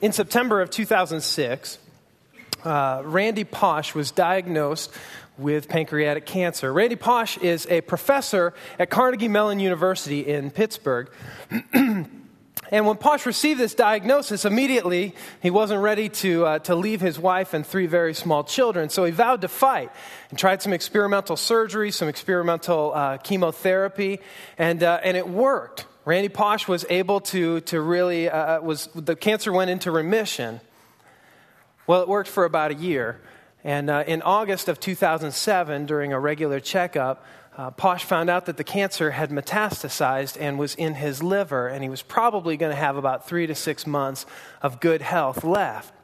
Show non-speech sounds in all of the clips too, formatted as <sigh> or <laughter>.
in September of 2006, uh, Randy Pausch was diagnosed with pancreatic cancer. Randy Pausch is a professor at Carnegie Mellon University in Pittsburgh. <clears throat> And when Pausch received this diagnosis, immediately he wasn't ready to, uh, to leave his wife and three very small children. So he vowed to fight and tried some experimental surgery, some experimental uh, chemotherapy, and, uh, and it worked. Randy Pausch was able to, to really, uh, uh, was, the cancer went into remission. Well, it worked for about a year. And uh, in August of 2007, during a regular checkup, uh, Pausch found out that the cancer had metastasized and was in his liver, and he was probably going to have about three to six months of good health left.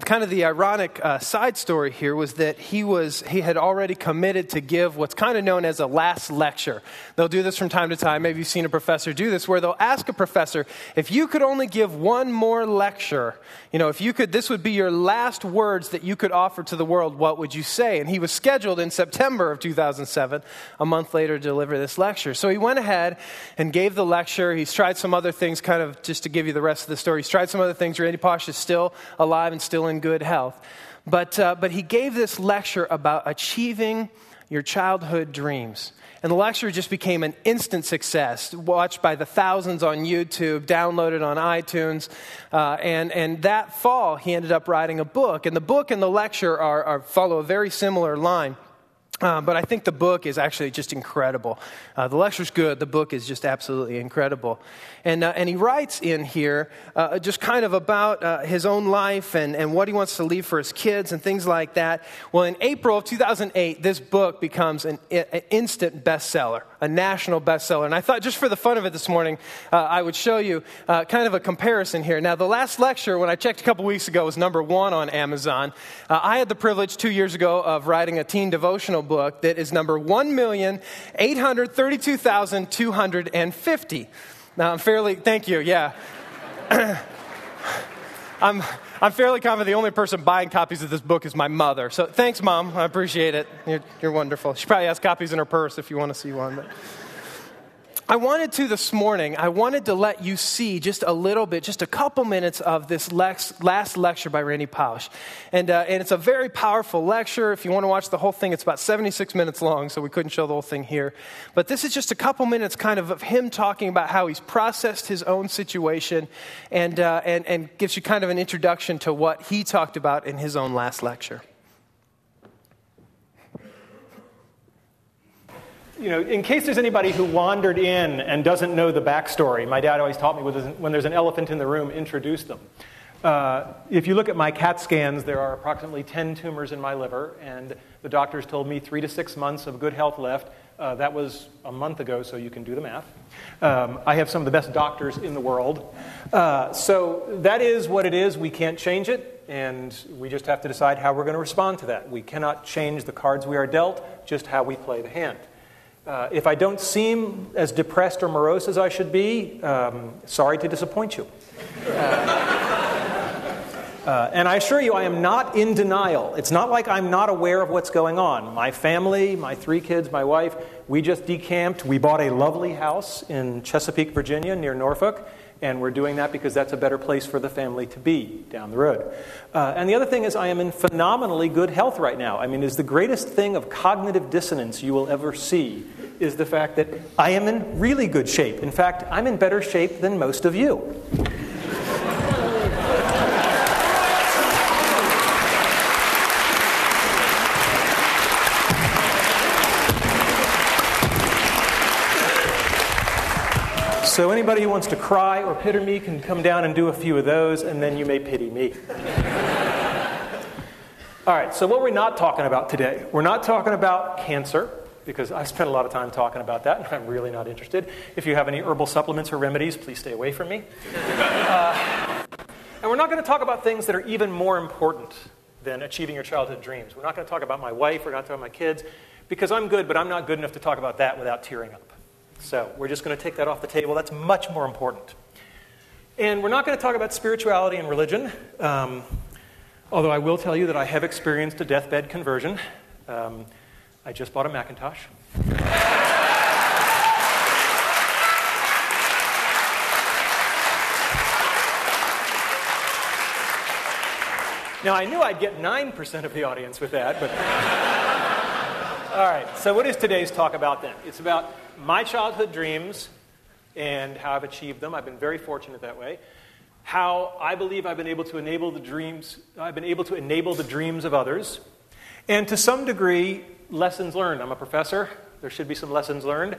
Kind of the ironic uh, side story here was that he, was, he had already committed to give what's kind of known as a last lecture. They'll do this from time to time. Maybe you've seen a professor do this, where they'll ask a professor, if you could only give one more lecture, you know, if you could, this would be your last words that you could offer to the world, what would you say? And he was scheduled in September of 2007, a month later, to deliver this lecture. So he went ahead and gave the lecture. He's tried some other things, kind of just to give you the rest of the story. He's tried some other things. Randy Pausch is still alive and still still in good health. But, uh, but he gave this lecture about achieving your childhood dreams. And the lecture just became an instant success, watched by the thousands on YouTube, downloaded on iTunes. Uh, and, and that fall, he ended up writing a book. And the book and the lecture are, are follow a very similar line. Uh, but I think the book is actually just incredible. Uh, the lecture's good, the book is just absolutely incredible. And, uh, and he writes in here uh, just kind of about uh, his own life and, and what he wants to leave for his kids and things like that. Well, in April of 2008, this book becomes an, an instant bestseller, a national bestseller. And I thought, just for the fun of it this morning, uh, I would show you kind of a comparison here. Now, the last lecture, when I checked a couple weeks ago, was number one on Amazon. I had the privilege two years ago of writing a teen devotional book that is number 1,832,250. Now, I'm fairly, thank you, yeah. <clears throat> I'm, I'm fairly confident the only person buying copies of this book is my mother. So thanks, Mom. I appreciate it. You're, you're wonderful. She probably has copies in her purse if you want to see one. But. I wanted to this morning, I wanted to let you see just a little bit, just a couple minutes of this lex, last lecture by Randy Pausch. And, uh, and it's a very powerful lecture. If you want to watch the whole thing, it's about 76 minutes long, so we couldn't show the whole thing here. But this is just a couple minutes kind of of him talking about how he's processed his own situation and, uh, and, and gives you kind of an introduction to what he talked about in his own last lecture. You know, in case there's anybody who wandered in and doesn't know the backstory, my dad always taught me when there's an elephant in the room, introduce them. Uh, if you look at my CAT scans, there are approximately 10 tumors in my liver, and the doctors told me three to six months of good health left. Uh, that was a month ago, so you can do the math. Um, I have some of the best doctors in the world. Uh, so that is what it is. We can't change it, and we just have to decide how we're going to respond to that. We cannot change the cards we are dealt, just how we play the hand. Uh, if I don't seem as depressed or morose as I should be, um, sorry to disappoint you. Uh, uh, and I assure you, I am not in denial. It's not like I'm not aware of what's going on. My family, my three kids, my wife, we just decamped. We bought a lovely house in Chesapeake, Virginia, near Norfolk and we're doing that because that's a better place for the family to be down the road. Uh, and the other thing is, I am in phenomenally good health right now. I mean, is the greatest thing of cognitive dissonance you will ever see is the fact that I am in really good shape. In fact, I'm in better shape than most of you. So anybody who wants to cry or pity me can come down and do a few of those, and then you may pity me. <laughs> All right, so what we're not talking about today, we're not talking about cancer, because I spent a lot of time talking about that, and I'm really not interested. If you have any herbal supplements or remedies, please stay away from me. Uh, and we're not going to talk about things that are even more important than achieving your childhood dreams. We're not going to talk about my wife, we're not talking about my kids, because I'm good, but I'm not good enough to talk about that without tearing up. So we're just going to take that off the table. That's much more important. And we're not going to talk about spirituality and religion, um, although I will tell you that I have experienced a deathbed conversion. Um, I just bought a Macintosh. Now, I knew I'd get 9% of the audience with that, but. <laughs> All right, so what is today's talk about then? It's about my childhood dreams and how I've achieved them. I've been very fortunate that way. How I believe I've been able to enable the dreams, I've been able to enable the dreams of others. And to some degree, lessons learned. I'm a professor, there should be some lessons learned.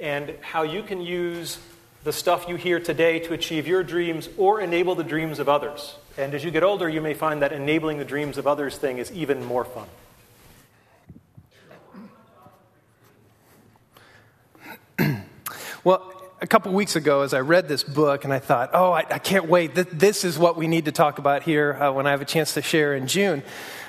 And how you can use the stuff you hear today to achieve your dreams or enable the dreams of others. And as you get older, you may find that enabling the dreams of others thing is even more fun. Well, a couple weeks ago, as I read this book, and I thought, oh, I, I can't wait. This is what we need to talk about here uh, when I have a chance to share in June.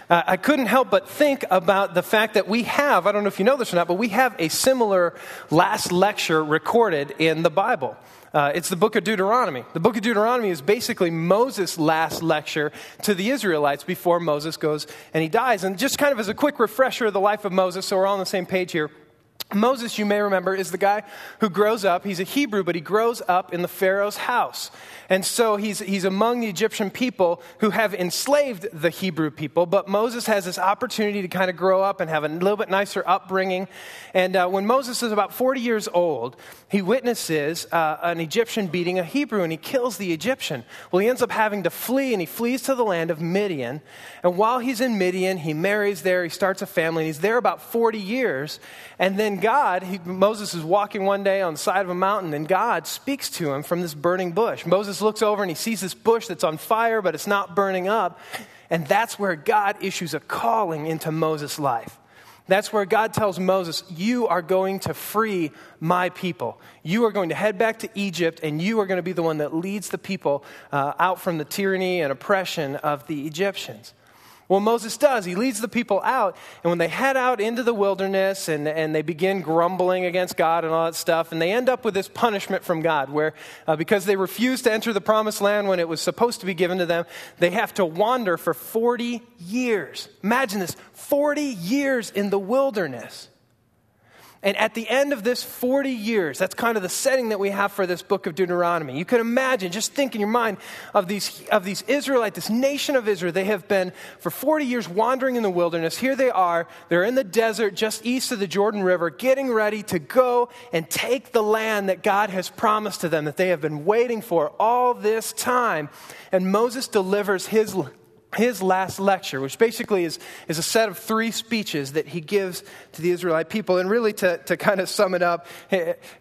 Uh, I couldn't help but think about the fact that we have, I don't know if you know this or not, but we have a similar last lecture recorded in the Bible. Uh, it's the book of Deuteronomy. The book of Deuteronomy is basically Moses' last lecture to the Israelites before Moses goes and he dies. And just kind of as a quick refresher of the life of Moses, so we're all on the same page here. Moses, you may remember, is the guy who grows up. He's a Hebrew, but he grows up in the Pharaoh's house. And so he's, he's among the Egyptian people who have enslaved the Hebrew people. But Moses has this opportunity to kind of grow up and have a little bit nicer upbringing. And uh, when Moses is about 40 years old, he witnesses uh, an Egyptian beating a Hebrew and he kills the Egyptian. Well, he ends up having to flee and he flees to the land of Midian. And while he's in Midian, he marries there, he starts a family, and he's there about 40 years. And then God, he, Moses is walking one day on the side of a mountain, and God speaks to him from this burning bush. Moses looks over and he sees this bush that's on fire, but it's not burning up. And that's where God issues a calling into Moses' life. That's where God tells Moses, You are going to free my people. You are going to head back to Egypt, and you are going to be the one that leads the people uh, out from the tyranny and oppression of the Egyptians. Well, Moses does. He leads the people out. And when they head out into the wilderness and, and they begin grumbling against God and all that stuff, and they end up with this punishment from God, where uh, because they refused to enter the promised land when it was supposed to be given to them, they have to wander for 40 years. Imagine this 40 years in the wilderness. And at the end of this 40 years, that's kind of the setting that we have for this book of Deuteronomy. You can imagine, just think in your mind of these, of these Israelites, this nation of Israel. They have been for 40 years wandering in the wilderness. Here they are. They're in the desert just east of the Jordan River, getting ready to go and take the land that God has promised to them, that they have been waiting for all this time. And Moses delivers his his last lecture, which basically is, is a set of three speeches that he gives to the Israelite people. And really, to, to kind of sum it up,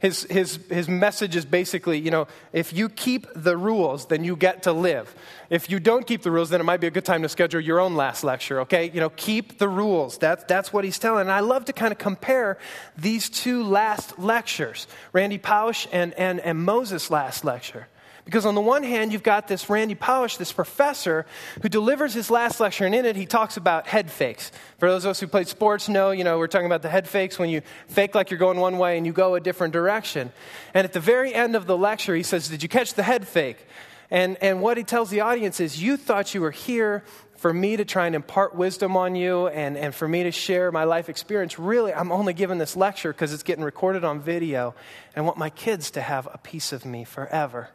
his, his, his message is basically you know, if you keep the rules, then you get to live. If you don't keep the rules, then it might be a good time to schedule your own last lecture, okay? You know, keep the rules. That's, that's what he's telling. And I love to kind of compare these two last lectures Randy Pausch and, and, and Moses' last lecture. Because on the one hand, you've got this Randy Pausch, this professor, who delivers his last lecture, and in it he talks about head fakes. For those of us who played sports know, you know, we're talking about the head fakes when you fake like you're going one way and you go a different direction. And at the very end of the lecture, he says, Did you catch the head fake? And, and what he tells the audience is, You thought you were here for me to try and impart wisdom on you and, and for me to share my life experience. Really, I'm only giving this lecture because it's getting recorded on video and I want my kids to have a piece of me forever.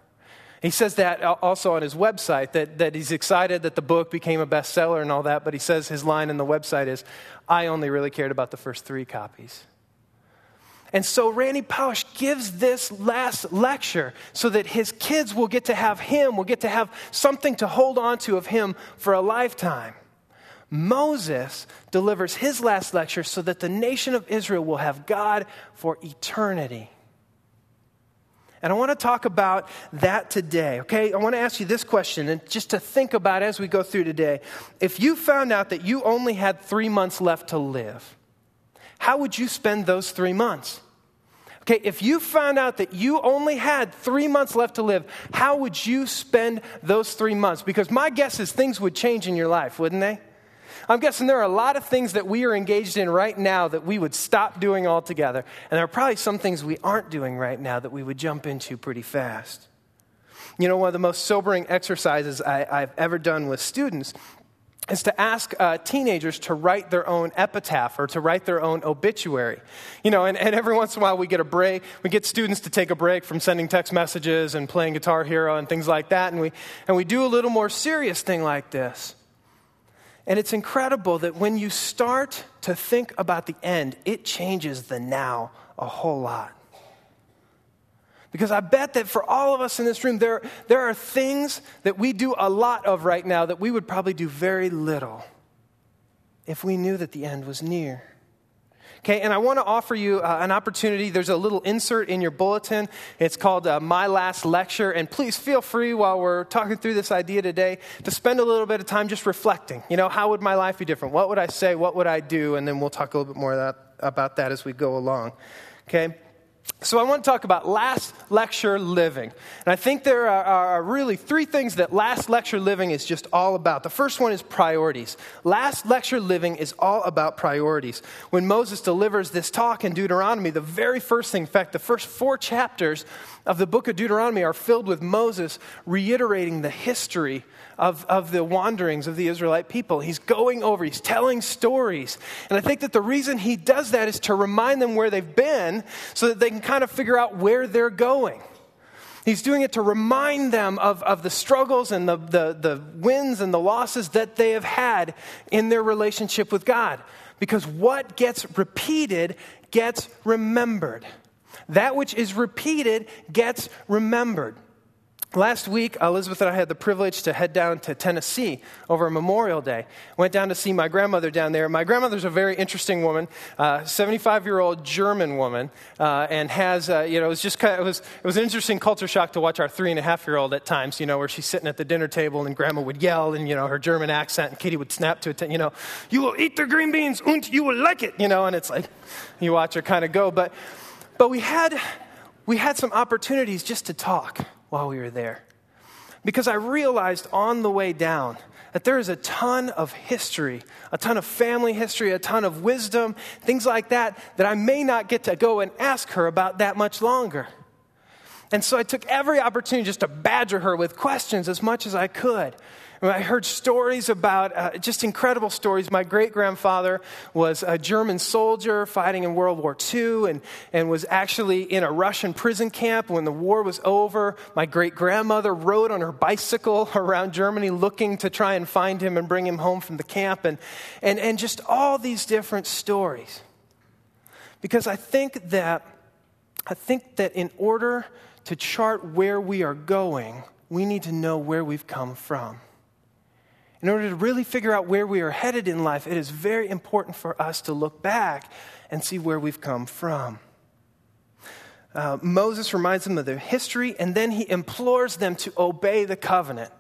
He says that also on his website, that, that he's excited that the book became a bestseller and all that, but he says his line in the website is, I only really cared about the first three copies. And so Randy Pausch gives this last lecture so that his kids will get to have him, will get to have something to hold on to of him for a lifetime. Moses delivers his last lecture so that the nation of Israel will have God for eternity. And I want to talk about that today, okay? I want to ask you this question, and just to think about as we go through today. If you found out that you only had three months left to live, how would you spend those three months? Okay, if you found out that you only had three months left to live, how would you spend those three months? Because my guess is things would change in your life, wouldn't they? I'm guessing there are a lot of things that we are engaged in right now that we would stop doing altogether. And there are probably some things we aren't doing right now that we would jump into pretty fast. You know, one of the most sobering exercises I, have ever done with students is to ask uh, teenagers to write their own epitaph or to write their own obituary. You know, and, and every once in a while we get a break. We get students to take a break from sending text messages and playing Guitar Hero and things like that. And we, and we do a little more serious thing like this. And it's incredible that when you start to think about the end, it changes the now a whole lot. Because I bet that for all of us in this room, there, there are things that we do a lot of right now that we would probably do very little if we knew that the end was near. Okay, and I want to offer you uh, an opportunity. There's a little insert in your bulletin. It's called uh, My Last Lecture. And please feel free while we're talking through this idea today to spend a little bit of time just reflecting. You know, how would my life be different? What would I say? What would I do? And then we'll talk a little bit more about that as we go along. Okay? So, I want to talk about last lecture living. And I think there are, are, really three things that last lecture living is just all about. The first one is priorities. Last lecture living is all about priorities. When Moses delivers this talk in Deuteronomy, the very first thing, in fact, the first four chapters of the book of Deuteronomy are filled with Moses reiterating the history of, of the wanderings of the Israelite people. He's going over, he's telling stories. And I think that the reason he does that is to remind them where they've been so that they can kind of figure out where they're going. He's doing it to remind them of, of the struggles and the, the, the wins and the losses that they have had in their relationship with God. Because what gets repeated gets remembered. That which is repeated gets remembered. Last week, Elizabeth and I had the privilege to head down to Tennessee over Memorial Day. Went down to see my grandmother down there. My grandmother's a very interesting woman, 75 uh, year old German woman, uh, and has, uh, you know, it was just kind of, it was, it was an interesting culture shock to watch our three and a half year old at times, you know, where she's sitting at the dinner table and grandma would yell and, you know, her German accent, and Kitty would snap to it, you know, you will eat the green beans and you will like it, you know, and it's like, you watch her kind of go. But, but we had, we had some opportunities just to talk while we were there. Because I realized on the way down that there is a ton of history, a ton of family history, a ton of wisdom, things like that, that I may not get to go and ask her about that much longer. And so I took every opportunity just to badger her with questions as much as I could. I heard stories about uh, just incredible stories. My great grandfather was a German soldier fighting in World War II and, and was actually in a Russian prison camp when the war was over. My great grandmother rode on her bicycle <laughs> around Germany looking to try and find him and bring him home from the camp, and, and, and just all these different stories. Because I think that, I think that in order to chart where we are going, we need to know where we've come from in order to really figure out where we are headed in life, it is very important for us to look back and see where we've come from. Uh, Moses reminds them of their history, and then he implores them to obey the covenant.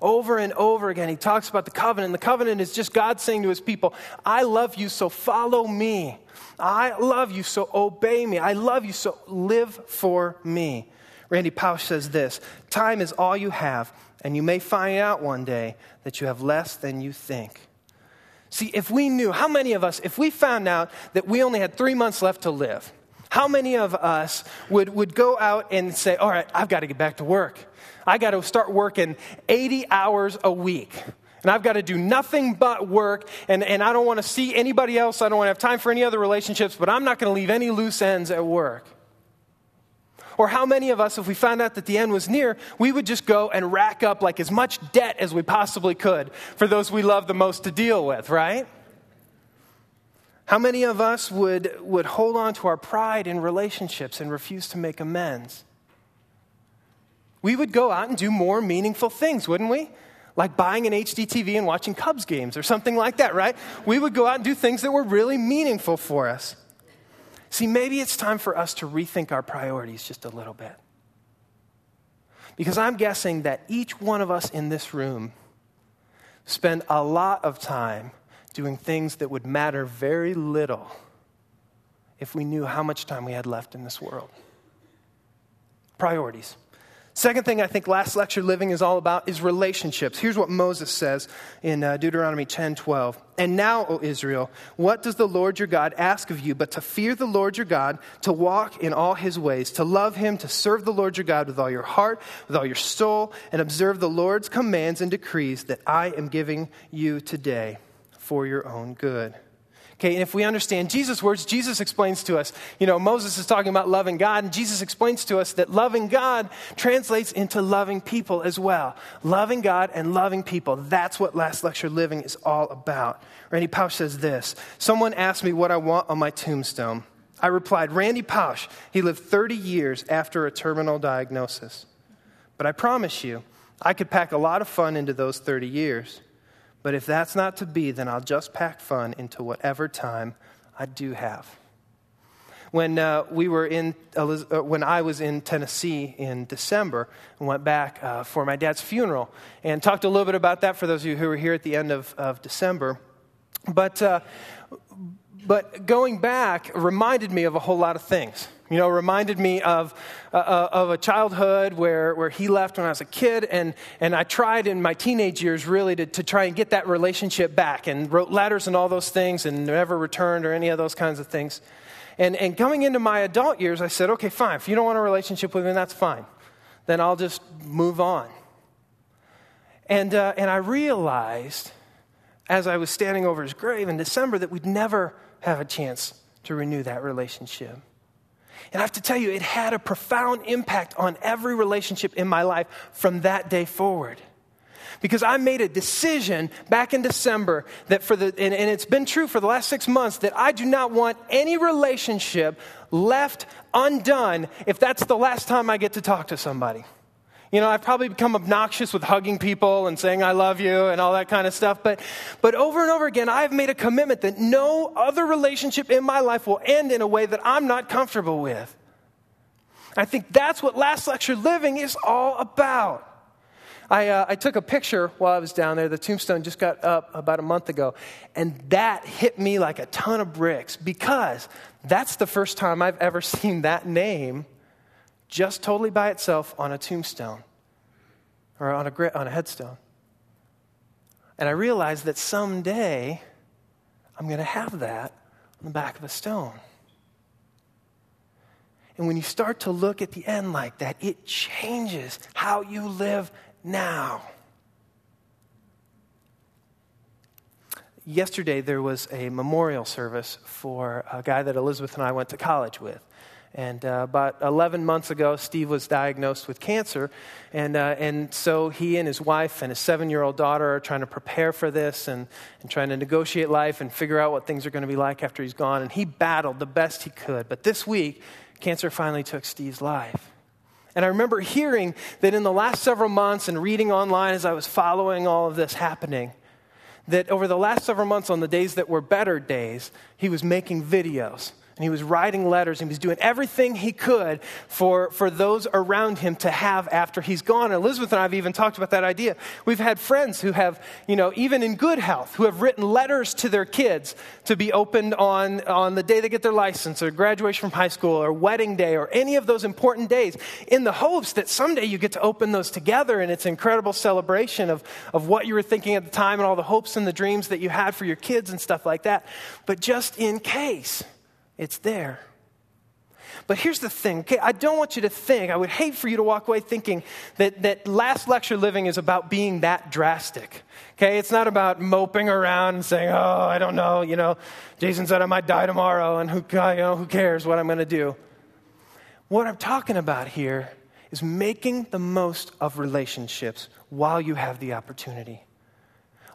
Over and over again, he talks about the covenant. The covenant is just God saying to his people, I love you, so follow me. I love you, so obey me. I love you, so live for me. Randy Pausch says this Time is all you have, and you may find out one day that you have less than you think. See, if we knew, how many of us, if we found out that we only had three months left to live, how many of us would, would go out and say, All right, I've got to get back to work. I got to start working 80 hours a week. And I've got to do nothing but work, and, and I don't want to see anybody else. I don't want to have time for any other relationships, but I'm not going to leave any loose ends at work. Or how many of us, if we found out that the end was near, we would just go and rack up like as much debt as we possibly could for those we love the most to deal with, right? How many of us would, would hold on to our pride in relationships and refuse to make amends? We would go out and do more meaningful things, wouldn't we? Like buying an HD TV and watching Cubs games or something like that, right? We would go out and do things that were really meaningful for us. See, maybe it's time for us to rethink our priorities just a little bit. Because I'm guessing that each one of us in this room spend a lot of time doing things that would matter very little if we knew how much time we had left in this world. Priorities. Second thing I think last lecture living is all about is relationships. Here's what Moses says in uh, Deuteronomy 10 12. And now, O Israel, what does the Lord your God ask of you but to fear the Lord your God, to walk in all his ways, to love him, to serve the Lord your God with all your heart, with all your soul, and observe the Lord's commands and decrees that I am giving you today for your own good? Okay, and if we understand Jesus' words, Jesus explains to us, you know, Moses is talking about loving God, and Jesus explains to us that loving God translates into loving people as well. Loving God and loving people. That's what Last Lecture Living is all about. Randy Pausch says this Someone asked me what I want on my tombstone. I replied, Randy Pausch. He lived 30 years after a terminal diagnosis. But I promise you, I could pack a lot of fun into those 30 years. But if that's not to be, then I'll just pack fun into whatever time I do have. When, uh, we were in, uh, when I was in Tennessee in December and went back uh, for my dad's funeral and talked a little bit about that for those of you who were here at the end of, of December. But, uh, but going back reminded me of a whole lot of things. You know, reminded me of, uh, of a childhood where, where he left when I was a kid, and, and I tried in my teenage years really to, to try and get that relationship back and wrote letters and all those things and never returned or any of those kinds of things. And, and coming into my adult years, I said, okay, fine, if you don't want a relationship with me, that's fine. Then I'll just move on. And, uh, and I realized as I was standing over his grave in December that we'd never have a chance to renew that relationship. And I have to tell you, it had a profound impact on every relationship in my life from that day forward. Because I made a decision back in December that for the, and, and it's been true for the last six months, that I do not want any relationship left undone if that's the last time I get to talk to somebody. You know, I've probably become obnoxious with hugging people and saying I love you and all that kind of stuff. But, but over and over again, I've made a commitment that no other relationship in my life will end in a way that I'm not comfortable with. I think that's what Last Lecture Living is all about. I, uh, I took a picture while I was down there. The tombstone just got up about a month ago. And that hit me like a ton of bricks because that's the first time I've ever <laughs> seen that name just totally by itself on a tombstone or on a, on a headstone. And I realized that someday I'm going to have that on the back of a stone. And when you start to look at the end like that, it changes how you live now. Yesterday, there was a memorial service for a guy that Elizabeth and I went to college with. And uh, about 11 months ago, Steve was diagnosed with cancer. And, uh, and so he and his wife and his seven year old daughter are trying to prepare for this and, and trying to negotiate life and figure out what things are going to be like after he's gone. And he battled the best he could. But this week, cancer finally took Steve's life. And I remember hearing that in the last several months and reading online as I was following all of this happening, that over the last several months, on the days that were better days, he was making videos and he was writing letters and he was doing everything he could for, for those around him to have after he's gone. And Elizabeth and I have even talked about that idea. We've had friends who have, you know, even in good health, who have written letters to their kids to be opened on, on the day they get their license or graduation from high school or wedding day or any of those important days in the hopes that someday you get to open those together and it's an incredible celebration of, of what you were thinking at the time and all the hopes and the dreams that you had for your kids and stuff like that. But just in case. It's there. But here's the thing, okay? I don't want you to think, I would hate for you to walk away thinking that, that last lecture living is about being that drastic. Okay? It's not about moping around and saying, oh, I don't know, you know, Jason said I might die tomorrow and who, you know, who cares what I'm going to do. What I'm talking about here is making the most of relationships while you have the opportunity.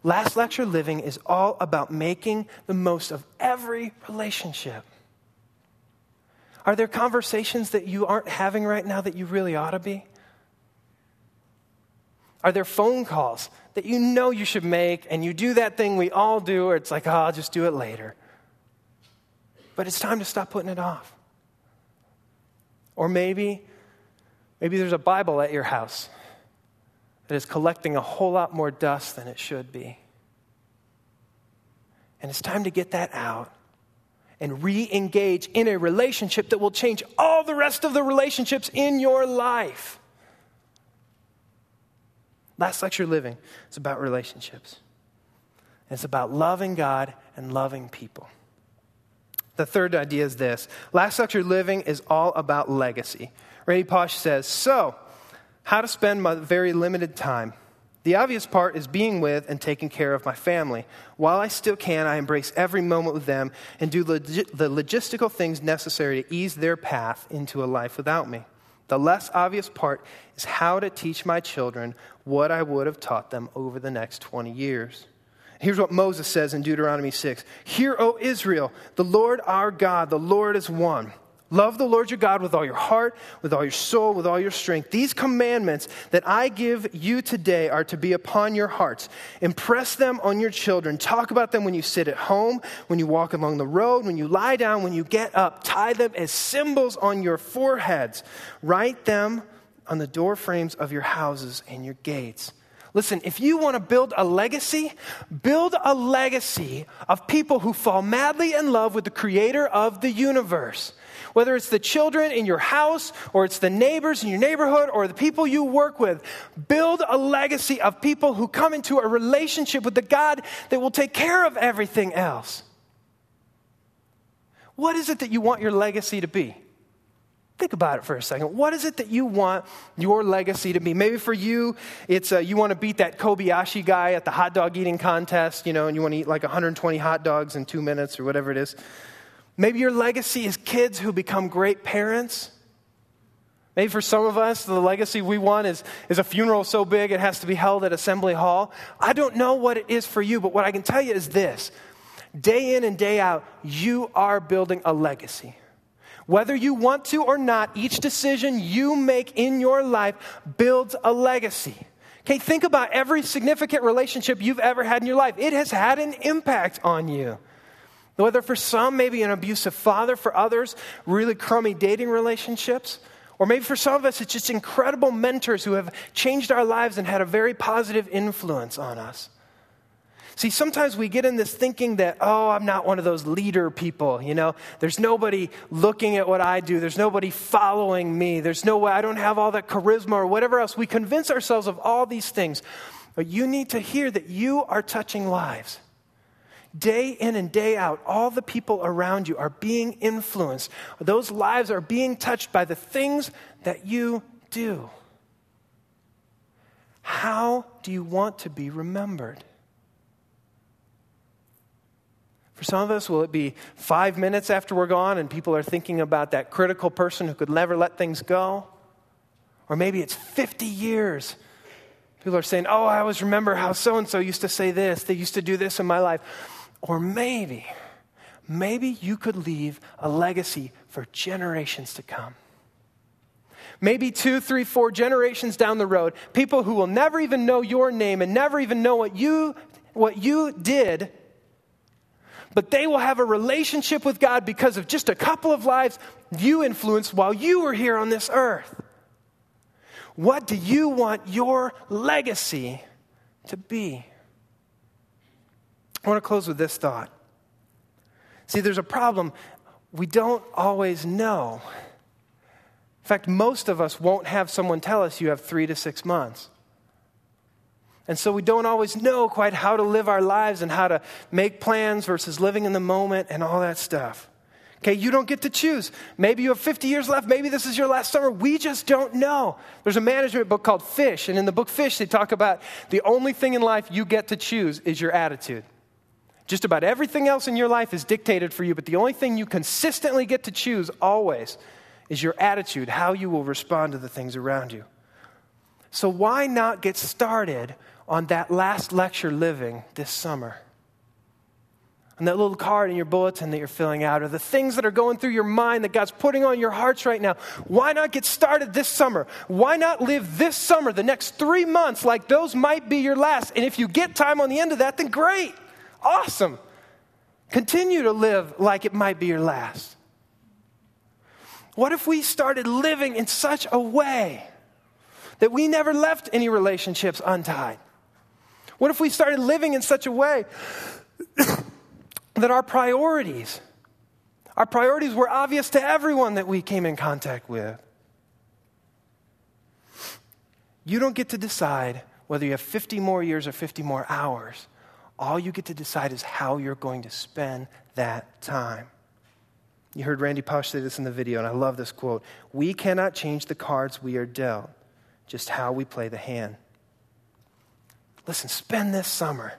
Last lecture living is all about making the most of every relationship. Are there conversations that you aren't having right now that you really ought to be? Are there phone calls that you know you should make and you do that thing we all do, or it's like, oh, I'll just do it later? But it's time to stop putting it off. Or maybe, maybe there's a Bible at your house that is collecting a whole lot more dust than it should be. And it's time to get that out and re engage in a relationship that will change all the rest of the relationships in your life. Last lecture living is about relationships. It's about loving God and loving people. The third idea is this last lecture living is all about legacy. Randy Pausch says, So, how to spend my very limited time. The obvious part is being with and taking care of my family. While I still can, I embrace every moment with them and do log- the logistical things necessary to ease their path into a life without me. The less obvious part is how to teach my children what I would have taught them over the next 20 years. Here's what Moses says in Deuteronomy 6 Hear, O Israel, the Lord our God, the Lord is one. Love the Lord your God with all your heart, with all your soul, with all your strength. These commandments that I give you today are to be upon your hearts. Impress them on your children. Talk about them when you sit at home, when you walk along the road, when you lie down, when you get up. Tie them as symbols on your foreheads. Write them on the door frames of your houses and your gates. Listen, if you want to build a legacy, build a legacy of people who fall madly in love with the creator of the universe. Whether it's the children in your house, or it's the neighbors in your neighborhood, or the people you work with, build a legacy of people who come into a relationship with the God that will take care of everything else. What is it that you want your legacy to be? Think about it for a second. What is it that you want your legacy to be? Maybe for you, it's uh, you want to beat that Kobayashi guy at the hot dog eating contest, you know, and you want to eat like 120 hot dogs in two minutes or whatever it is. Maybe your legacy is kids who become great parents. Maybe for some of us, the legacy we want is, is a funeral so big it has to be held at Assembly Hall. I don't know what it is for you, but what I can tell you is this day in and day out, you are building a legacy. Whether you want to or not, each decision you make in your life builds a legacy. Okay, think about every significant relationship you've ever had in your life. It has had an impact on you. Whether for some, maybe an abusive father, for others, really crummy dating relationships. Or maybe for some of us, it's just incredible mentors who have changed our lives and had a very positive influence on us. See, sometimes we get in this thinking that, oh, I'm not one of those leader people, you know. There's nobody looking at what I do. There's nobody following me. There's no way I don't have all that charisma or whatever else. We convince ourselves of all these things. But you need to hear that you are touching lives. Day in and day out, all the people around you are being influenced. Those lives are being touched by the things that you do. How do you want to be remembered? For some of us, will it be five minutes after we're gone and people are thinking about that critical person who could never let things go? Or maybe it's 50 years. People are saying, Oh, I always remember how so and so used to say this. They used to do this in my life. Or maybe, maybe you could leave a legacy for generations to come. Maybe two, three, four generations down the road, people who will never even know your name and never even know what you, what you did but they will have a relationship with God because of just a couple of lives you influenced while you were here on this earth. What do you want your legacy to be? I want to close with this thought. See, there's a problem. We don't always know. In fact, most of us won't have someone tell us you have three to six months. And so we don't always know quite how to live our lives and how to make plans versus living in the moment and all that stuff. Okay, you don't get to choose. Maybe you have 50 years left. Maybe this is your last summer. We just don't know. There's a management book called Fish, and in the book Fish, they talk about the only thing in life you get to choose is your attitude. Just about everything else in your life is dictated for you, but the only thing you consistently get to choose always is your attitude, how you will respond to the things around you. So, why not get started on that last lecture living this summer. On that little card in your bulletin that you're filling out, or the things that are going through your mind that God's putting on your hearts right now. Why not get started this summer? Why not live this summer, the next three months, like those might be your last? And if you get time on the end of that, then great. Awesome. Continue to live like it might be your last. What if we started living in such a way that we never left any relationships untied? What if we started living in such a way <coughs> that our priorities, our priorities were obvious to everyone that we came in contact with? You don't get to decide whether you have 50 more years or 50 more hours. All you get to decide is how you're going to spend that time. You heard Randy Pausch say this in the video, and I love this quote We cannot change the cards we are dealt, just how we play the hand. listen, spend this summer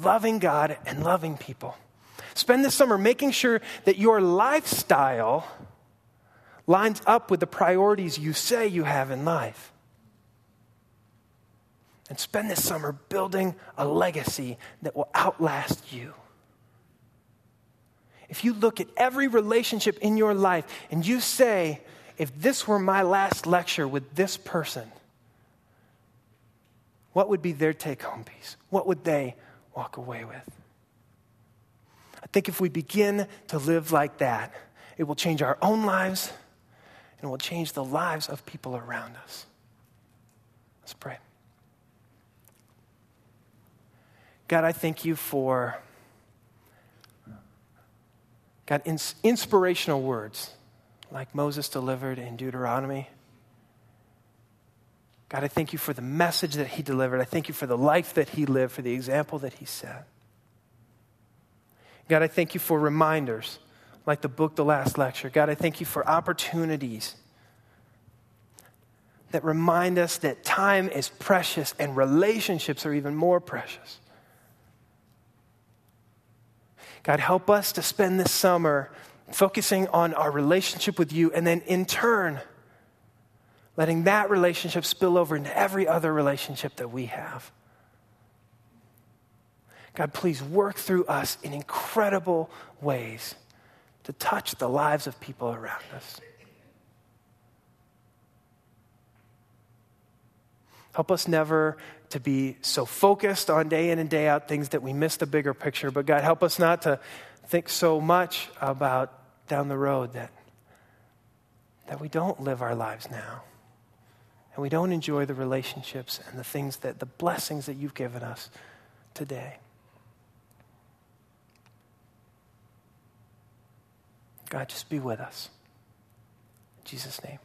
loving God and loving people. Spend this summer making sure that your lifestyle lines up with the priorities you say you have in life. And spend this summer building a legacy that will outlast you. If you look at every relationship in your life and you say, if this were my last lecture with this person, what would be their take home piece? What would they walk away with? I think if we begin to live like that, it will change our own lives and will change the lives of people around us. Let's pray. God, I thank you for God ins- inspirational words like Moses delivered in Deuteronomy. God, I thank you for the message that he delivered. I thank you for the life that he lived, for the example that he set. God, I thank you for reminders like the book, The Last Lecture. God, I thank you for opportunities that remind us that time is precious and relationships are even more precious. God, help us to spend this summer focusing on our relationship with you and then in turn, letting that relationship spill over into every other relationship that we have. God, please work through us in incredible ways to touch the lives of people around us. Help us never to be so focused on day in and day out things that we miss the bigger picture. But God, help us not to think so much about down the road that, that we don't live our lives now. And we don't enjoy the relationships and the things that, the blessings that you've given us today. God, just be with us. In Jesus' name.